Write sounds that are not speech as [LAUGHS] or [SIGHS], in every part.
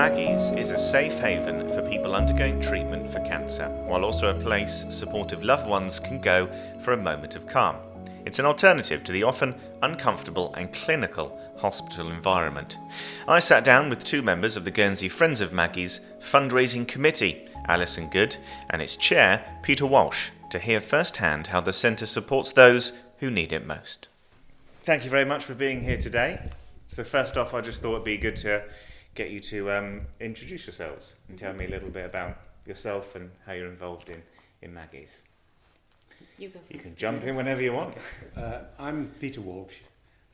Maggie's is a safe haven for people undergoing treatment for cancer, while also a place supportive loved ones can go for a moment of calm. It's an alternative to the often uncomfortable and clinical hospital environment. I sat down with two members of the Guernsey Friends of Maggie's fundraising committee, Alison Good and its chair, Peter Walsh, to hear firsthand how the centre supports those who need it most. Thank you very much for being here today. So, first off, I just thought it'd be good to get you to um, introduce yourselves and tell me a little bit about yourself and how you're involved in, in Maggie's. You, go You can jump in whenever you want. Uh, I'm Peter Walsh,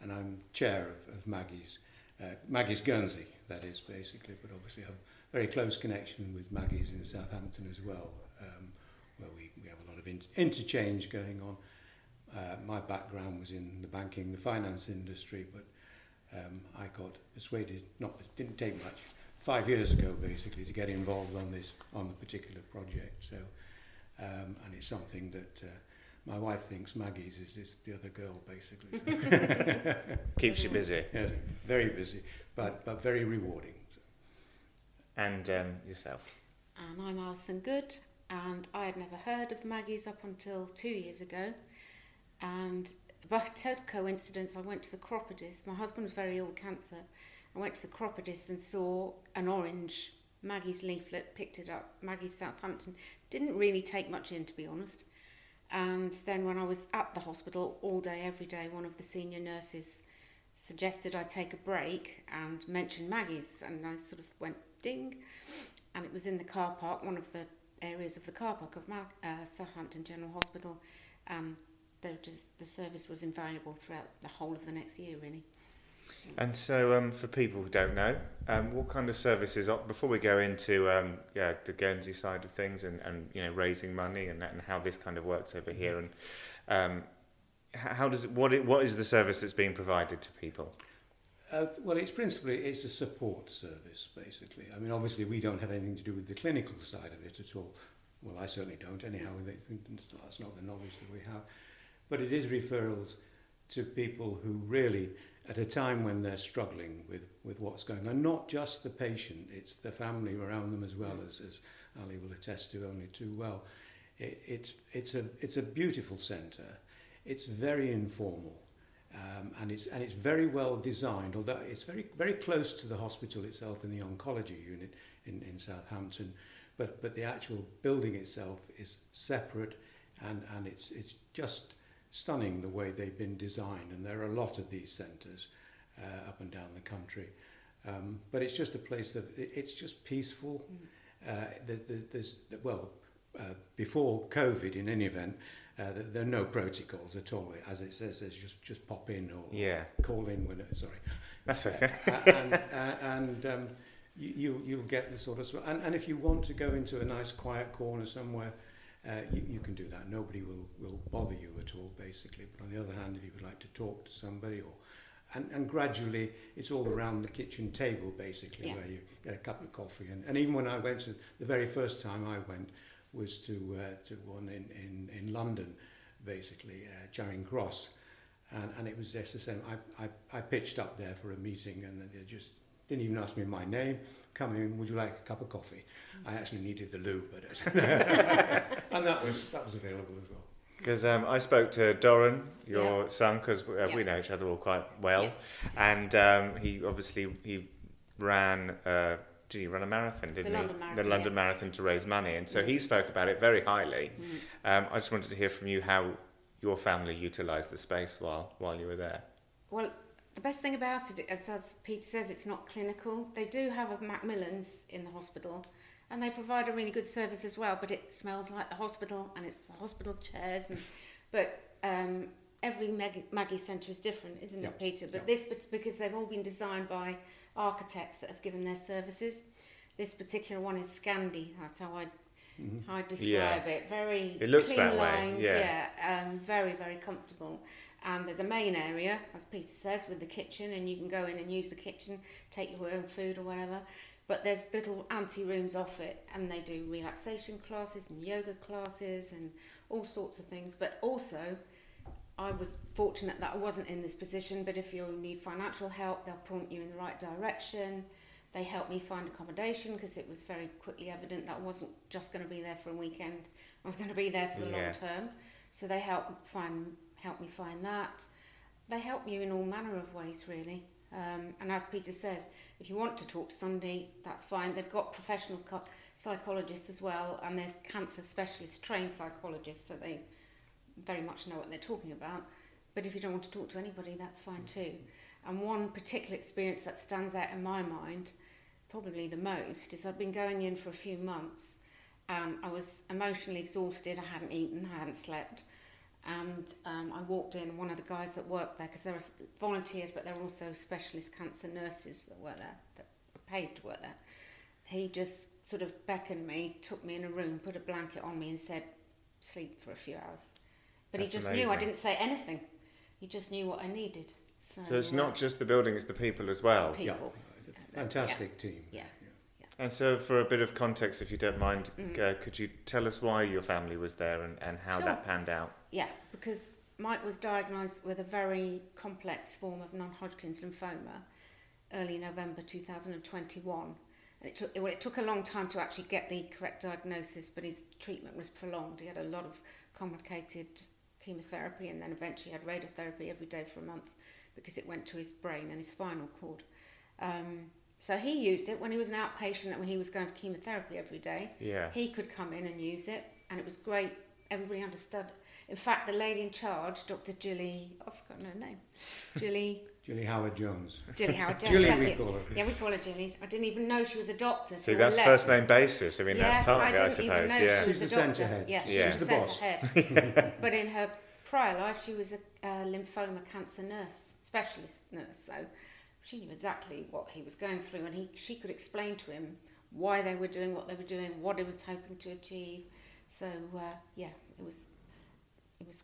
and I'm chair of, of Maggie's, uh, Maggie's Guernsey, that is basically, but obviously I have a very close connection with Maggie's in Southampton as well, um, where we, we have a lot of in- interchange going on. Uh, my background was in the banking, the finance industry, but um, I got persuaded, not, it didn't take much, five years ago basically, to get involved on this, on the particular project. So, um, and it's something that uh, my wife thinks Maggie's is this, the other girl, basically. So, [LAUGHS] Keeps you busy. [LAUGHS] yeah, very busy, but, but very rewarding. So, And um, yourself. And I'm Alison Good, and I had never heard of Maggie's up until two years ago. And by total coincidence, I went to the chiropodist. My husband was very ill with cancer. I went to the chiropodist and saw an orange Maggie's leaflet, picked it up, Maggie's Southampton. Didn't really take much in, to be honest. And then when I was at the hospital all day, every day, one of the senior nurses suggested I take a break and mention Maggie's. And I sort of went ding. And it was in the car park, one of the areas of the car park of Mag- uh, Southampton General Hospital. Um, they just, the service was invaluable throughout the whole of the next year, really. And so, um, for people who don't know, um, what kind of services, op- before we go into um, yeah, the Guernsey side of things and, and you know raising money and, and how this kind of works over here, and um, how does it, what it, what is the service that's being provided to people? Uh, well, it's principally it's a support service, basically. I mean, obviously, we don't have anything to do with the clinical side of it at all. Well, I certainly don't. Anyhow, that's not the knowledge that we have. But it is referrals to people who really, at a time when they're struggling with, with what's going on, not just the patient, it's the family around them as well, as, as Ali will attest to only too well. It, it's, it's, a, it's a beautiful centre. It's very informal. Um, and it's and it's very well designed. Although it's very very close to the hospital itself in the oncology unit in, in Southampton, but but the actual building itself is separate, and and it's it's just stunning the way they've been designed. And there are a lot of these centres uh, up and down the country, um, but it's just a place that it's just peaceful. Uh, there, there, there's well uh, before COVID in any event. Uh, there, there are no protocols at all. As it says, just just pop in or Yeah, call in when sorry. that's okay. Uh, and uh, and um, you, you you'll get the sort of and, and if you want to go into a nice quiet corner somewhere, uh, you, you can do that. Nobody will, will bother you at all, basically. But on the other hand, if you would like to talk to somebody or and, and gradually it's all around the kitchen table basically Yeah. where you get a cup of coffee and, and even when I went to the very first time I went was to uh, to one in, in, in London basically uh, Charing Cross and, and it was just the same I, I, I pitched up there for a meeting and they just didn't even ask me my name come in would you like a cup of coffee I actually needed the loo but [LAUGHS] and that was that was available as well Because um, I spoke to Doran, your Yeah. son, because uh, we know each other all quite well, Yeah. and um, he obviously he ran. Uh, did he run a marathon? Didn't he? London the Marathon, London yeah. Marathon to raise money, and so Mm. he spoke about it very highly. Mm. Um, I just wanted to hear from you how your family utilised the space while while you were there. Well, the best thing about it, as, as Peter says, it's not clinical. They do have a Macmillan's in the hospital, and they provide a really good service as well. But it smells like the hospital, and it's the hospital chairs. And [LAUGHS] but um, every Maggie, Maggie Centre is different, isn't Yeah. it, Peter? But Yeah. this, because they've all been designed by architects that have given their services. This particular one is Scandi. That's how I Mhm. how I describe Yeah. it. Very It looks clean that way, lines, yeah. um, very very comfortable. And there's a main area, as Peter says, with the kitchen, and you can go in and use the kitchen, take your own food or whatever. But there's little ante rooms off it, and they do relaxation classes and yoga classes and all sorts of things. But also, I was fortunate that I wasn't in this position. But if you need financial help, they'll point you in the right direction. They helped me find accommodation because it was very quickly evident that I wasn't just going to be there for a weekend. I was going to be there for the Yeah. long term. So they helped find help me find that. They help you in all manner of ways, really. Um, and as Peter says, if you want to talk to somebody, that's fine. They've got professional co- psychologists as well, and there's cancer specialist trained psychologists, so they very much know what they're talking about. But if you don't want to talk to anybody, that's fine too. And one particular experience that stands out in my mind, probably the most, is I'd been going in for a few months and I was emotionally exhausted. I hadn't eaten, I hadn't slept. And um, I walked in, one of the guys that worked there, because there were volunteers, but there were also specialist cancer nurses that were there, that were paid to work there. He just sort of beckoned me, took me in a room, put a blanket on me, and said, sleep for a few hours. But That's he just knew I didn't say anything. He just knew what I needed. So, So it's uh, not just the building; it's the people as well. the people. Fantastic team. Yeah. And so, for a bit of context, if you don't mind, Mm. uh, could you tell us why your family was there and, and how Sure. that panned out? Yeah, because Mike was diagnosed with a very complex form of non-Hodgkin's lymphoma early November 2021. And it took, well, it took a long time to actually get the correct diagnosis, but his treatment was prolonged. He had a lot of complicated chemotherapy and then eventually had radiotherapy every day for a month because it went to his brain and his spinal cord. Um, so he used it when he was an outpatient and when he was going for chemotherapy every day. Yeah. He could come in and use it, and it was great. Everybody understood. In fact, the lady in charge, Dr. Julie, I've forgotten her name, Julie, [LAUGHS] Julie Howard Jones. Julie Howard [LAUGHS] Jones. Julie, we it. call her. Yeah, we call her Julie. I didn't even know she was a doctor. See, that's first name basis. I mean, yeah, that's part I of it, I didn't even suppose. know Yeah. she was She's a the centre head. Yeah, she Yeah. was She's the the centre head. [LAUGHS] but in her prior life, she was a uh, lymphoma cancer nurse, specialist nurse. So she knew exactly what he was going through, and he she could explain to him why they were doing what they were doing, what he was hoping to achieve. So uh, yeah, it was it was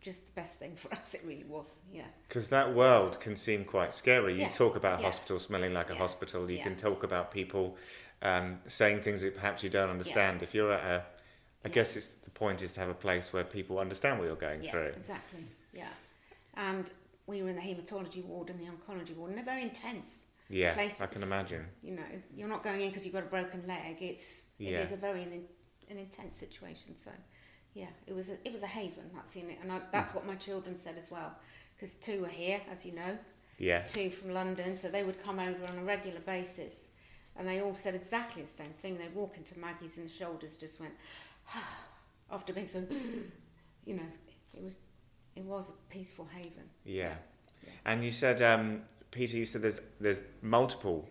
just the best thing [LAUGHS] for us. It really was. Yeah. Because that world can seem quite scary. You Yeah, talk about yeah. hospital smelling like a hospital. You yeah. can talk about people um, saying things that perhaps you don't understand. If you're at a, I Yeah. guess it's the point is to have a place where people understand what you're going Yeah, through. exactly. Yeah. And we were in the haematology ward and the oncology ward, and they're very intense. Yeah, I can imagine. You know, you're not going in because you've got a broken leg. It's Yeah. it is a very an, an intense situation. So, yeah, it was a, it was a haven. That's in it, and I, that's mm. what my children said as well. Because two were here, as you know, Yeah, two from London, so they would come over on a regular basis, and they all said exactly the same thing. They'd walk into Maggie's and the shoulders just went [SIGHS] after being so, [GASPS] you know, it was it was a peaceful haven. yeah. Yeah. And you said, um, Peter, you said there's there's multiple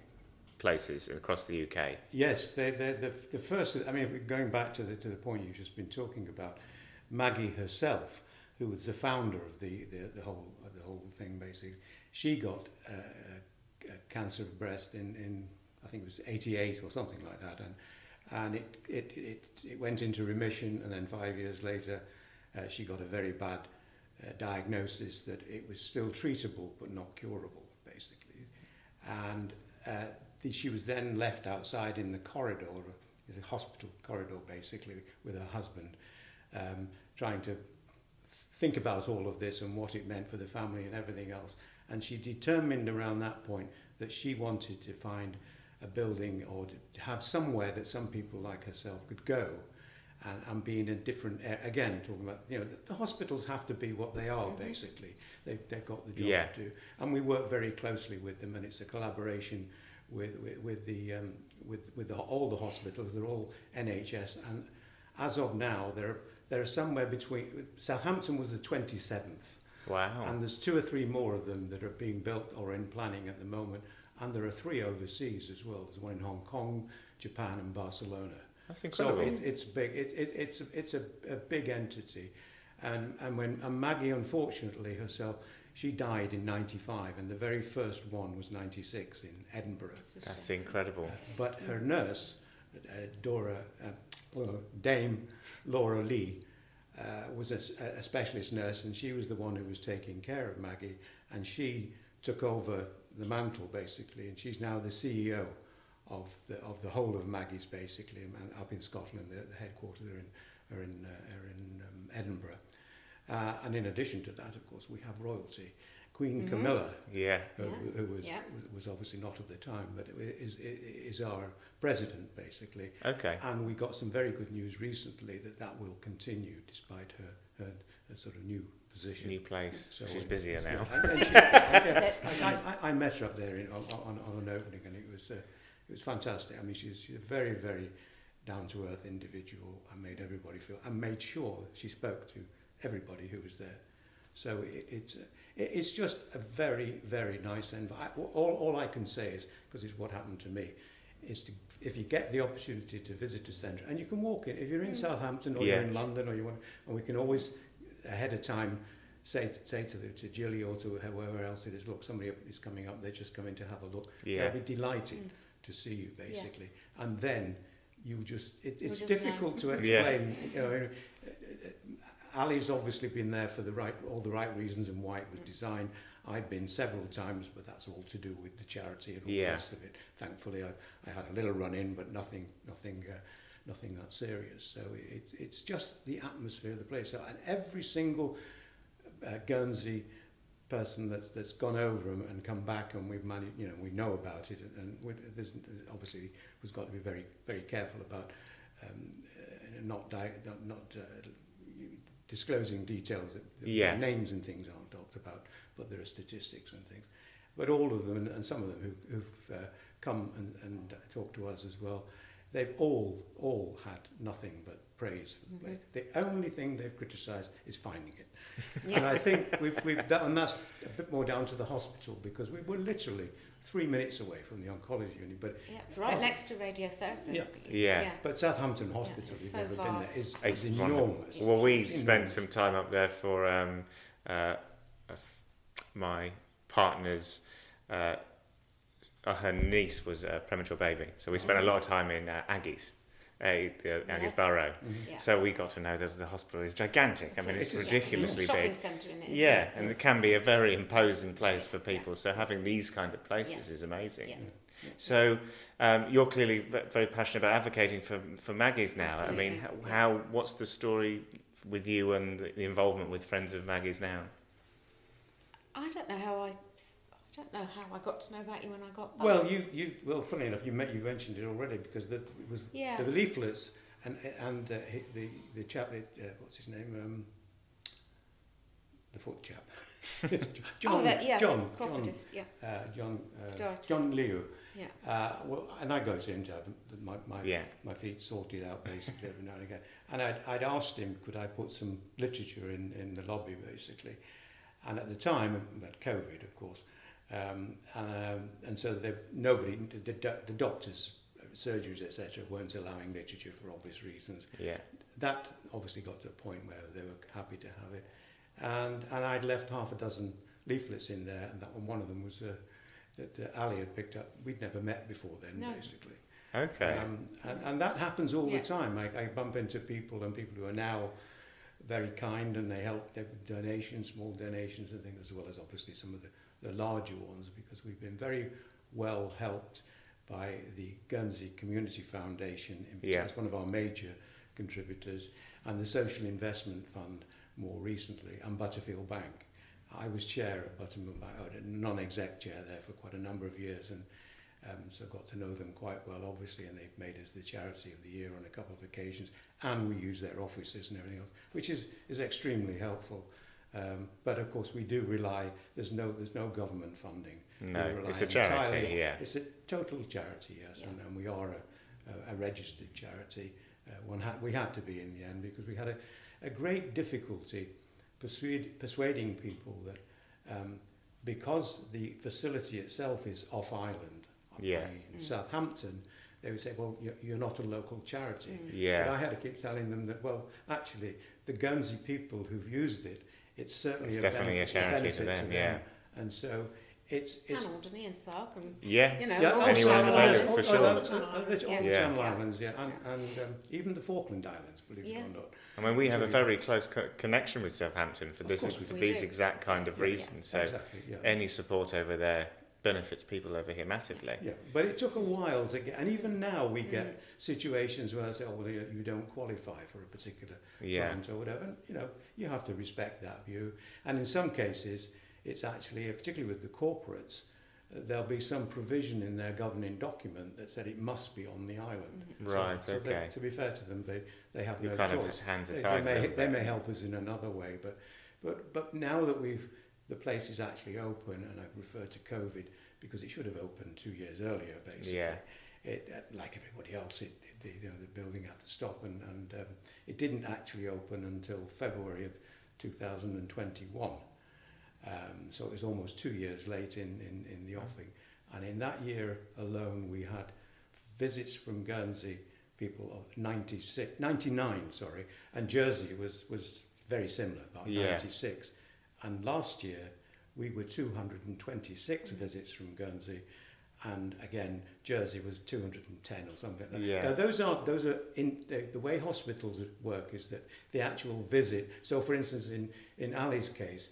places across the UK. Yes, they, they, the, the first, I mean, going back to the, to the point you've just been talking about, Maggie herself, who was the founder of the, the, the, whole, the whole thing basically, she got uh, uh, cancer of breast in, in, I think it was 88 or something like that, and, and it, it, it, it went into remission, and then five years later, uh, she got a very bad uh, diagnosis that it was still treatable but not curable, basically. And uh, the, she was then left outside in the corridor, the hospital corridor basically, with her husband, um, trying to think about all of this and what it meant for the family and everything else. And she determined around that point that she wanted to find a building or have somewhere that some people like herself could go and, and be in different a- again talking about you know the, the hospitals have to be what they are basically. They've, they've got the job Yeah. to do. And we work very closely with them and it's a collaboration with with, with the um, with with the, all the hospitals. They're all NHS and as of now there there are somewhere between Southampton was the 27th Wow. and there's two or three more of them that are being built or in planning at the moment and there are three overseas as well. There's one in Hong Kong Japan and Barcelona That's so it, it's big. It, it, it's a, it's a, a big entity, and and when and Maggie unfortunately herself, she died in '95, and the very first one was '96 in Edinburgh. That's incredible. But her nurse, uh, Dora, uh, well, Dame Laura Lee, uh, was a specialist nurse, and she was the one who was taking care of Maggie, and she took over the mantle basically, and she's now the CEO of the of the whole of Maggie's basically um, up in Scotland. The, the headquarters are in are in uh, are in um, Edinburgh, uh, and in addition to that, of course, we have royalty. Of Queen Mhm. Camilla, Yeah. who, Yeah. who was, Yeah. was obviously not at the time, but is, is our president basically. Okay. And we got some very good news recently that that will continue despite her, her, her sort of new position. New place. So She's busier now. [LAUGHS] she- yeah, I, I, I met her up there in, on, on, on an opening, and it was uh, it was fantastic. I mean, she's, she's a very very down to earth individual, and made everybody feel, and made sure she spoke to everybody who was there. So it, it's uh, it, it's just a very very nice environment. All all I can say is because it's what happened to me, is to if you get the opportunity to visit a centre, and you can walk in. If you're in Mm. Southampton or Yeah. you're in London or you want, and we can always ahead of time say say to the, to Jilly or to whoever else it is, look, somebody is coming up. They're just coming to have a look. Yeah. They'll be delighted Mm. To see you, basically. And then you just it, it's just difficult know. to Yeah. explain. You know, uh, uh, Ali's obviously been there for the right all the right reasons and why it was designed. I've been several times, but that's all to do with the charity and all Yeah. the rest of it. Thankfully, I, I had a little run in, but nothing nothing. Uh, nothing that serious. So it, it's just the atmosphere of the place. So, and every single uh, Guernsey person that's that's gone over and, and come back, and we've managed, you know, we know about it, and, and there's obviously we've got to be very very careful about um, uh, not di- not, not uh, disclosing details that, that Yeah. names and things aren't talked about, but there are statistics and things. But all of them, and, and some of them who, who've uh, come and, and talked to us as well, they've all all had nothing but praise for the place. The only thing they've criticised is finding it. And I think we've, we've done, and that's a bit more down to the hospital because we were literally three minutes away from the oncology unit. But Yeah, it's right next to radiotherapy. Yeah. Yeah. but Southampton Hospital, it's if you've so never been there, vast. It's is wonderful. enormous. Well, we It's spent some time up there for um, uh, a f- my partner's. Uh, uh, her niece was a premature baby, so we spent a lot of time in uh, Aggie's, uh, the Aggie's Yes. Barrow. Mhm. Yeah. So we got to know that the hospital is gigantic. I mean, It it's yeah. ridiculously shopping big. centre in it. Yeah, it? and it can be a very imposing place for Yeah. people. So having these kind of places is amazing. Yeah. So um, you're clearly very passionate about advocating for for Maggie's now. I mean, how, how what's the story with you and the, involvement with Friends of Maggie's now? I don't know how. I don't know how I got to know about you when I got back. Well, you, you well, funny enough, you met, you mentioned it already because the, it was yeah. the leaflets and and uh, the the chap, uh, what's his name, um, the foot chap, [LAUGHS] [LAUGHS] John, oh, that, yeah, John, John, yeah, uh, John, uh, John Liu. yeah. Uh, well, and I go to him to have my my, Yeah. my feet sorted out basically every now and again. And I'd, I'd asked him, could I put some literature in, in the lobby basically. And at the time, we had COVID, of course, um, um, and so they, nobody, the, the, the doctors, surgeries, etc., weren't allowing literature for obvious reasons. Yeah, That obviously got to a point where they were happy to have it. And, and I'd left half a dozen leaflets in there, and that one, one of them was uh, that uh, Ali had picked up. We'd never met before then, No. basically. okay, Um, and, and that happens all Yeah. the time. I, I bump into people and people who are now very kind and they help their donations, small donations and things, as well as obviously some of the, the larger ones, because we've been very well helped by the Guernsey Community Foundation, in, Yeah. as one of our major contributors, and the Social Investment Fund more recently, and Butterfield Bank. I was chair at Butterfield Bank, non-exec chair there for quite a number of years, and um, so got to know them quite well, obviously, and they've made us the charity of the year on a couple of occasions, and we use their offices and everything else, which is, is extremely helpful. Um, but of course, we do rely. There's no there's no government funding. no, we rely it's a entirely- charity. Yeah, It's a total charity, yes, and, Yeah. and we are a, a, a registered charity. Uh, one had, we had to be in the end because we had a, a great difficulty persuade, persuading people that um, because the facility itself is off island, Yeah. in Mm. Southampton, they would say, well, you're, you're not a local charity. Mm. But yeah, I had to keep telling them that, well, actually, the Guernsey people who've used it, it's certainly It's a definitely a benefit, charity to benefit them, yeah. And so it's it's and Alderney and Sark and yeah. you know yeah, all also- the Anyone Channel available, Islands, for all sure. the Channel Islands, yeah. the Yeah. Channel Islands, yeah, and, and um, even the Falkland Islands, believe it or not. I mean, we have a very close co- connection with Southampton for Of this for these do. exact kind of Yeah. reasons. So exactly, yeah. any support over there benefits people over here massively. Yeah, but it took a while to get, and even now we Mm. get situations where I say, oh, well, you, you don't qualify for a particular Yeah, grant or whatever. And, you know, you have to respect that view. And in some cases, it's actually, particularly with the corporates, uh, there'll be some provision in their governing document that said it must be on the island. Right, so they- okay. to be fair to them, they, they have You're no kind choice. of hands are They, tied. they, may, they may help us in another way, but, but, but now that we've, the place is actually open, and I refer to COVID because it should have opened two years earlier, basically. Yeah. It, uh, like everybody else, it, it, the, you know, the building had to stop, and, and um, it didn't actually open until February of 2021. Um, so it was almost two years late in, in, in the offing. And in that year alone, we had visits from Guernsey, people of 96, 99, sorry, and Jersey was, was very similar, about Yeah. 96. And last year, we were 226 visits from Guernsey, and again, Jersey was 210 or something like that. Yeah. Now, those are, those are in, the, the way hospitals work is that the actual visit, so for instance, in, in Ali's case,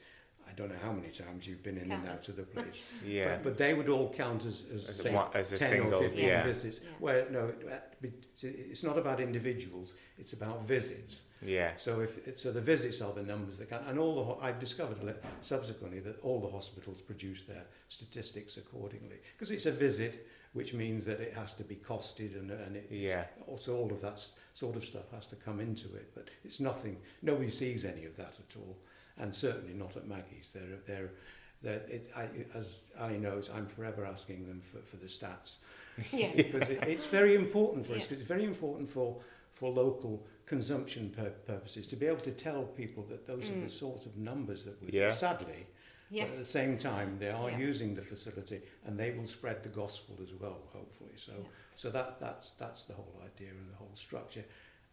I don't know how many times you've been in and out of the place. [LAUGHS] Yeah. But, but they would all count as, as, As say, one- as a 10 single, or 15 yeah. visits. Yeah. Where, no, it- uh, it's not about individuals, it's about visits. Yeah. So if so, the visits are the numbers that count, and all the I've discovered subsequently that all the hospitals produce their statistics accordingly because it's a visit, which means that it has to be costed and and it, Yeah. also all of that sort of stuff has to come into it. But it's nothing. Nobody sees any of that at all, and certainly not at Maggie's. They're they're. they're it, I, as Ali knows, I'm forever asking them for, for the stats Yeah. [LAUGHS] because it, it's very important for us. Yeah. 'cause It's very important for for local consumption pur- purposes to be able to tell people that those are the Mm. sort of numbers that we Yeah. sadly but at the same time they are Yeah. using the facility and they will spread the gospel as well hopefully so Yeah. so that that's that's the whole idea and the whole structure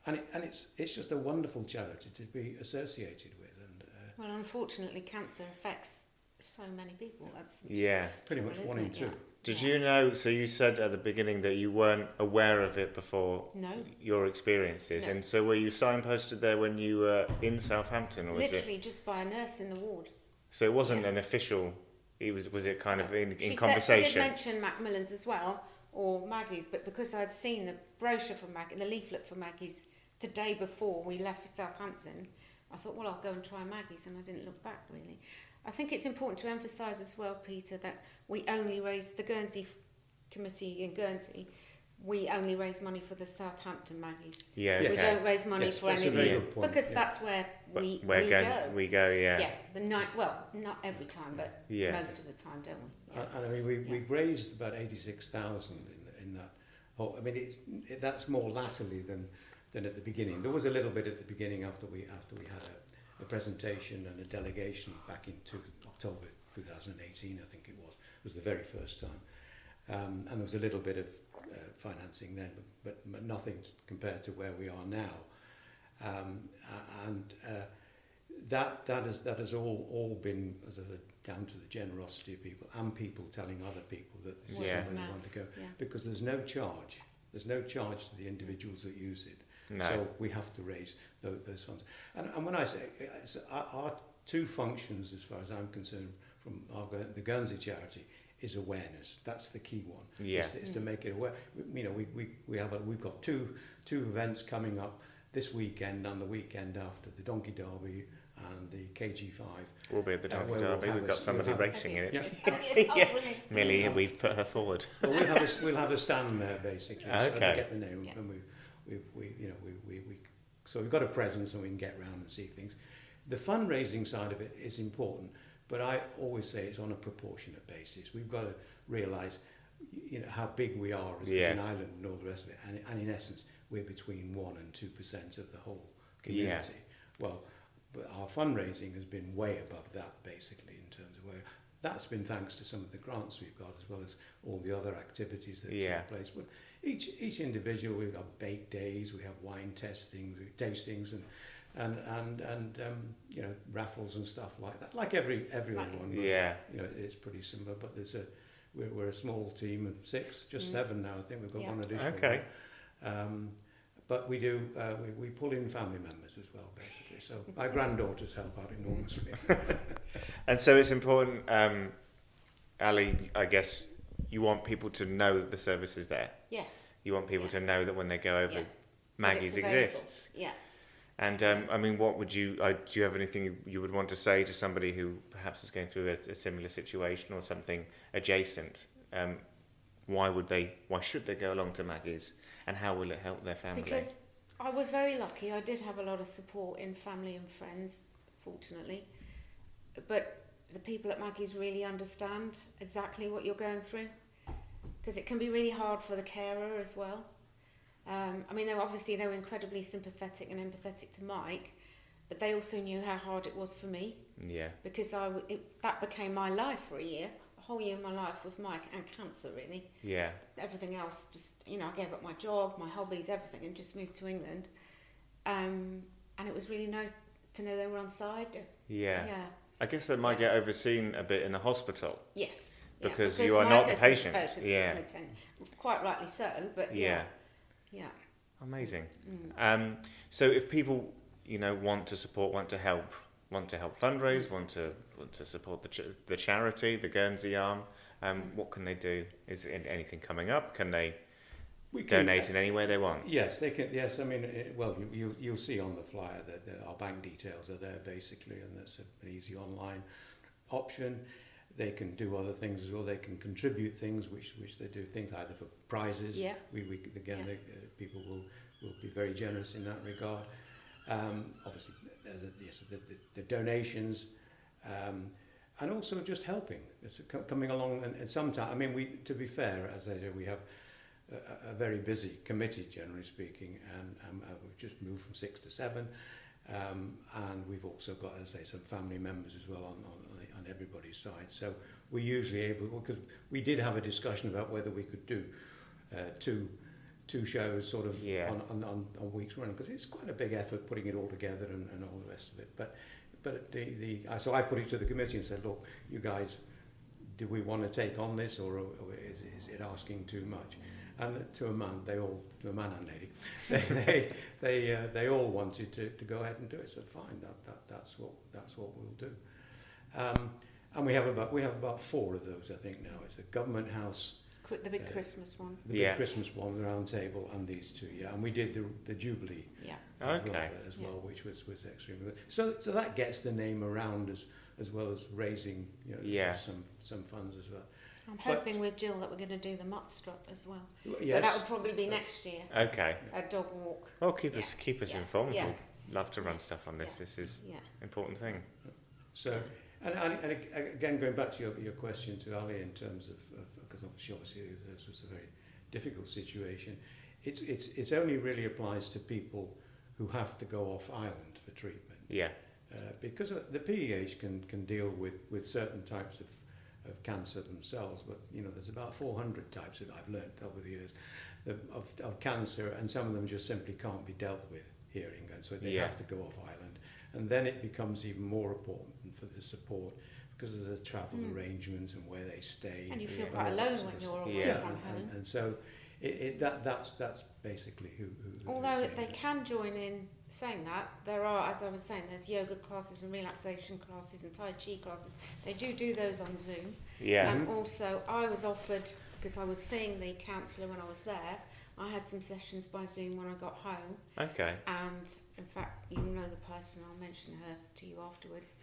and it, and it's it's just a wonderful charity to be associated with and uh, Well, unfortunately, cancer affects so many people. That's Yeah. pretty much one isn't in two Yeah. Did Yeah. you know? So you said at the beginning that you weren't aware of it before No. your experiences, No. and so were you signposted there when you were in Southampton, or was it? Literally just by a nurse in the ward. So it wasn't Yeah. an official. It was. Was it kind of in, in she Said, she conversation? did mention Macmillan's as well, or Maggie's, but because I'd seen the brochure for Maggie, the leaflet for Maggie's the day before we left for Southampton, I thought, well, I'll go and try Maggie's, and I didn't look back really. I think it's important to emphasise as well, Peter, that we only raise the Guernsey committee in Guernsey. We only raise money for the Southampton Maggie's. yeah. Yes. We don't raise money Yes, for that's a anything very good point, because yeah. that's where we, where we go, go. we go. Yeah. yeah, the night. Well, not every time, but Yeah. most of the time, don't we? And, and I mean, we, we've raised about 86,000 in, in that. whole I mean, it's, it, that's more latterly than, than at the beginning. There was a little bit at the beginning after we, after we had a, a presentation and a delegation back in two, October 2018, I think it was. Was the very first time. Um, and there was a little bit of uh, financing then, but, but nothing compared to where we are now. Um, and uh, that that has that has all all been as I said, down to the generosity of people and people telling other people that this Word is Yeah. somewhere they want to go Yeah. because there's no charge. There's no charge to the individuals that use it. No. So we have to raise those, those funds. And, and when I say it's our, our two functions, as far as I'm concerned, from our, the Guernsey charity, is awareness. That's the key one. Yeah. Is, to- is to make it aware. We, you know, we, we, we have a, we've got two two events coming up this weekend and the weekend after the Donkey Derby and the KG5. We'll be at the Uh, Donkey we'll Derby. We've a- got we'll somebody racing in it. Yeah. Yeah. Millie, we've put her forward. Well, we'll have a, we'll have a stand there basically. Okay. they get the name Yeah. and we, we, we, you know, we, we, we, so we've got a presence and we can get round and see things. The fundraising side of it is important, but I always say it's on a proportionate basis. We've got to realise, you know, how big we are as, Yeah. as an island and all the rest of it. And, and in essence, we're between one and two percent of the whole Yeah. community. Well, but our fundraising has been way above that basically in terms of where that's been thanks to some of the grants we've got as well as all the other activities that Yeah. take place. But each each individual, we've got bake days, we have wine testings, tastings, and and and and um, you know raffles and stuff like that. Like every every other one. but, Yeah. You know, it's pretty similar. But there's a we're, we're a small team of six, just Mm. seven now. I think we've got Yeah. one additional. Okay. one. Um, but we do uh, we, we pull in family members as well, basically. So my granddaughters help out enormously. [LAUGHS] And so it's important, um, Ali, I guess you want people to know that the service is there. Yes. You want people Yeah. to know that when they go over, Yeah. Maggie's exists. Yeah. And um, I mean, what would you? Uh, do you have anything you- you would want to say to somebody who perhaps is going through a, a similar situation or something adjacent? Um, why would they? Why should they go along to Maggie's? And how will it help their family? Because I was very lucky. I did have a lot of support in family and friends, fortunately. But the people at Maggie's really understand exactly what you're going through. Because it can be really hard for the carer as well. Um, I mean, they were obviously they were incredibly sympathetic and empathetic to Mike, but they also knew how hard it was for me yeah, because I w- it, that became my life for a year. The whole year of my life was Mike and cancer, really yeah, everything else just you know I gave up my job, my hobbies, everything, and just moved to England. Um, and it was really nice to know they were on side. yeah. Yeah. I guess they might get overseen a bit in the hospital. Yes. yeah, Because you are not the Mike has been patient. Yeah. Quite rightly so, but Yeah. yeah. Yeah. Amazing. Mm. Um, so if people, you know, want to support, want to help, want to help fundraise, want to want to support the ch- the charity, the Guernsey arm, um, what can they do? Is anything coming up? Can they We can- donate in any way they want? Yes, they can. Yes, I mean, it, well, you, you you'll see on the flyer that, that our bank details are there basically, and that's an easy online option. They can do other things as well. They can contribute things, which which they do things either for prizes. Yeah. We, we again, Yeah. they, uh, people will will be very generous in that regard. Um, obviously, there's a, yes, the, the, the donations. Um, and also just helping. It's coming along, and, and sometimes, I mean, we, to be fair, as I said, we have a, a very busy committee, generally speaking, and um, uh, we've just moved from six to seven. Um, and we've also got, as I say, some family members as well on, on, on everybody's side. So we're usually able, because we did have a discussion about whether we could do uh, two two shows sort of Yeah. on, on, on, on weeks running, because it's quite a big effort putting it all together and, and all the rest of it. But but the, the so I put it to the committee and said, look, you guys, do we want to take on this, or, or is, is it asking too much? And to a man, they all, to a man and lady, [LAUGHS] they they they, uh, they all wanted to, to go ahead and do it. So fine, that, that that's what that's what we'll do. Um, and we have about we have about four of those, I think now. It's the government house, The big Uh, Christmas one. the Yeah. big Christmas one, the round table, and these two. Yeah, and we did the the Jubilee Yeah. as Okay. well, as Yeah. well which was, was extremely good. So, so that gets the name around as, as well as raising you know, Yeah. some, some funds as well. I'm But- hoping with Jill that we're going to do the mutt strut as well. Well, But Yes, that would probably be next year. Okay. A dog walk. Well, keep us keep us Yeah. informed. Yeah. We'd love to run Yes. stuff on this. Yeah. This is Yeah. important thing. so, and, and, and again, going back to your, your question to Ali in terms of, because obviously, obviously this was a very difficult situation, it's, it's, it's only really applies to people who have to go off island for treatment. Yeah. Uh, because the PEH can, can deal with, with certain types of, of cancer themselves, but you know there's about 400 types that I've learnt over the years of, of, of cancer, and some of them just simply can't be dealt with here in England, so they Yeah. have to go off island, and then it becomes even more important for the support because of the travel Mm. arrangements and where they stay. And you feel quite alone when you're away Yeah. from home. and, and so it, it, that, that's, that's basically who, who, who Although it's they can join in, saying that, there are, as I was saying, there's yoga classes and relaxation classes and Tai Chi classes. They do do those on Zoom. Yeah. And also, I was offered, because I was seeing the counsellor when I was there, I had some sessions by Zoom when I got home. Okay. And in fact, you know the person, I'll mention her to you afterwards.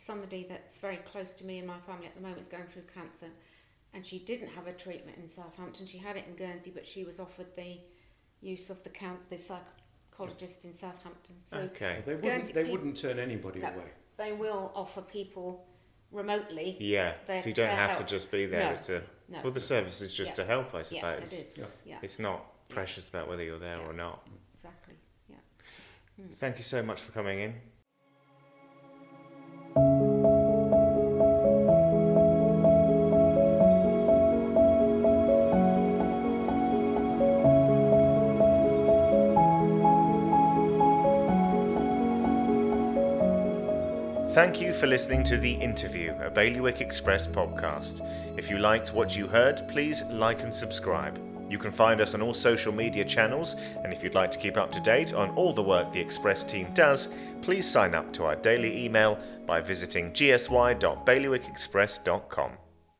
Somebody that's very close to me and my family at the moment is going through cancer. And she didn't have a treatment in Southampton. She had it in Guernsey, but she was offered the use of the count, the psychologist in Southampton. So Okay. They wouldn't, they pe- wouldn't turn anybody No. away. they will offer people remotely. Yeah. Their- so you don't their have to just be there. No. It's a No. well, the service is just Yeah. to help, I suppose. yeah, suppose. it is. Yeah. Yeah, It's not precious about whether you're there Yeah. or not. exactly. Yeah. Hmm. Thank you so much for coming in. Thank you for listening to The Interview, a Bailiwick Express podcast. If you liked what you heard, please like and subscribe. You can find us on all social media channels, and if you'd like to keep up to date on all the work the Express team does, please sign up to our daily email by visiting gsy.bailiwickexpress.com.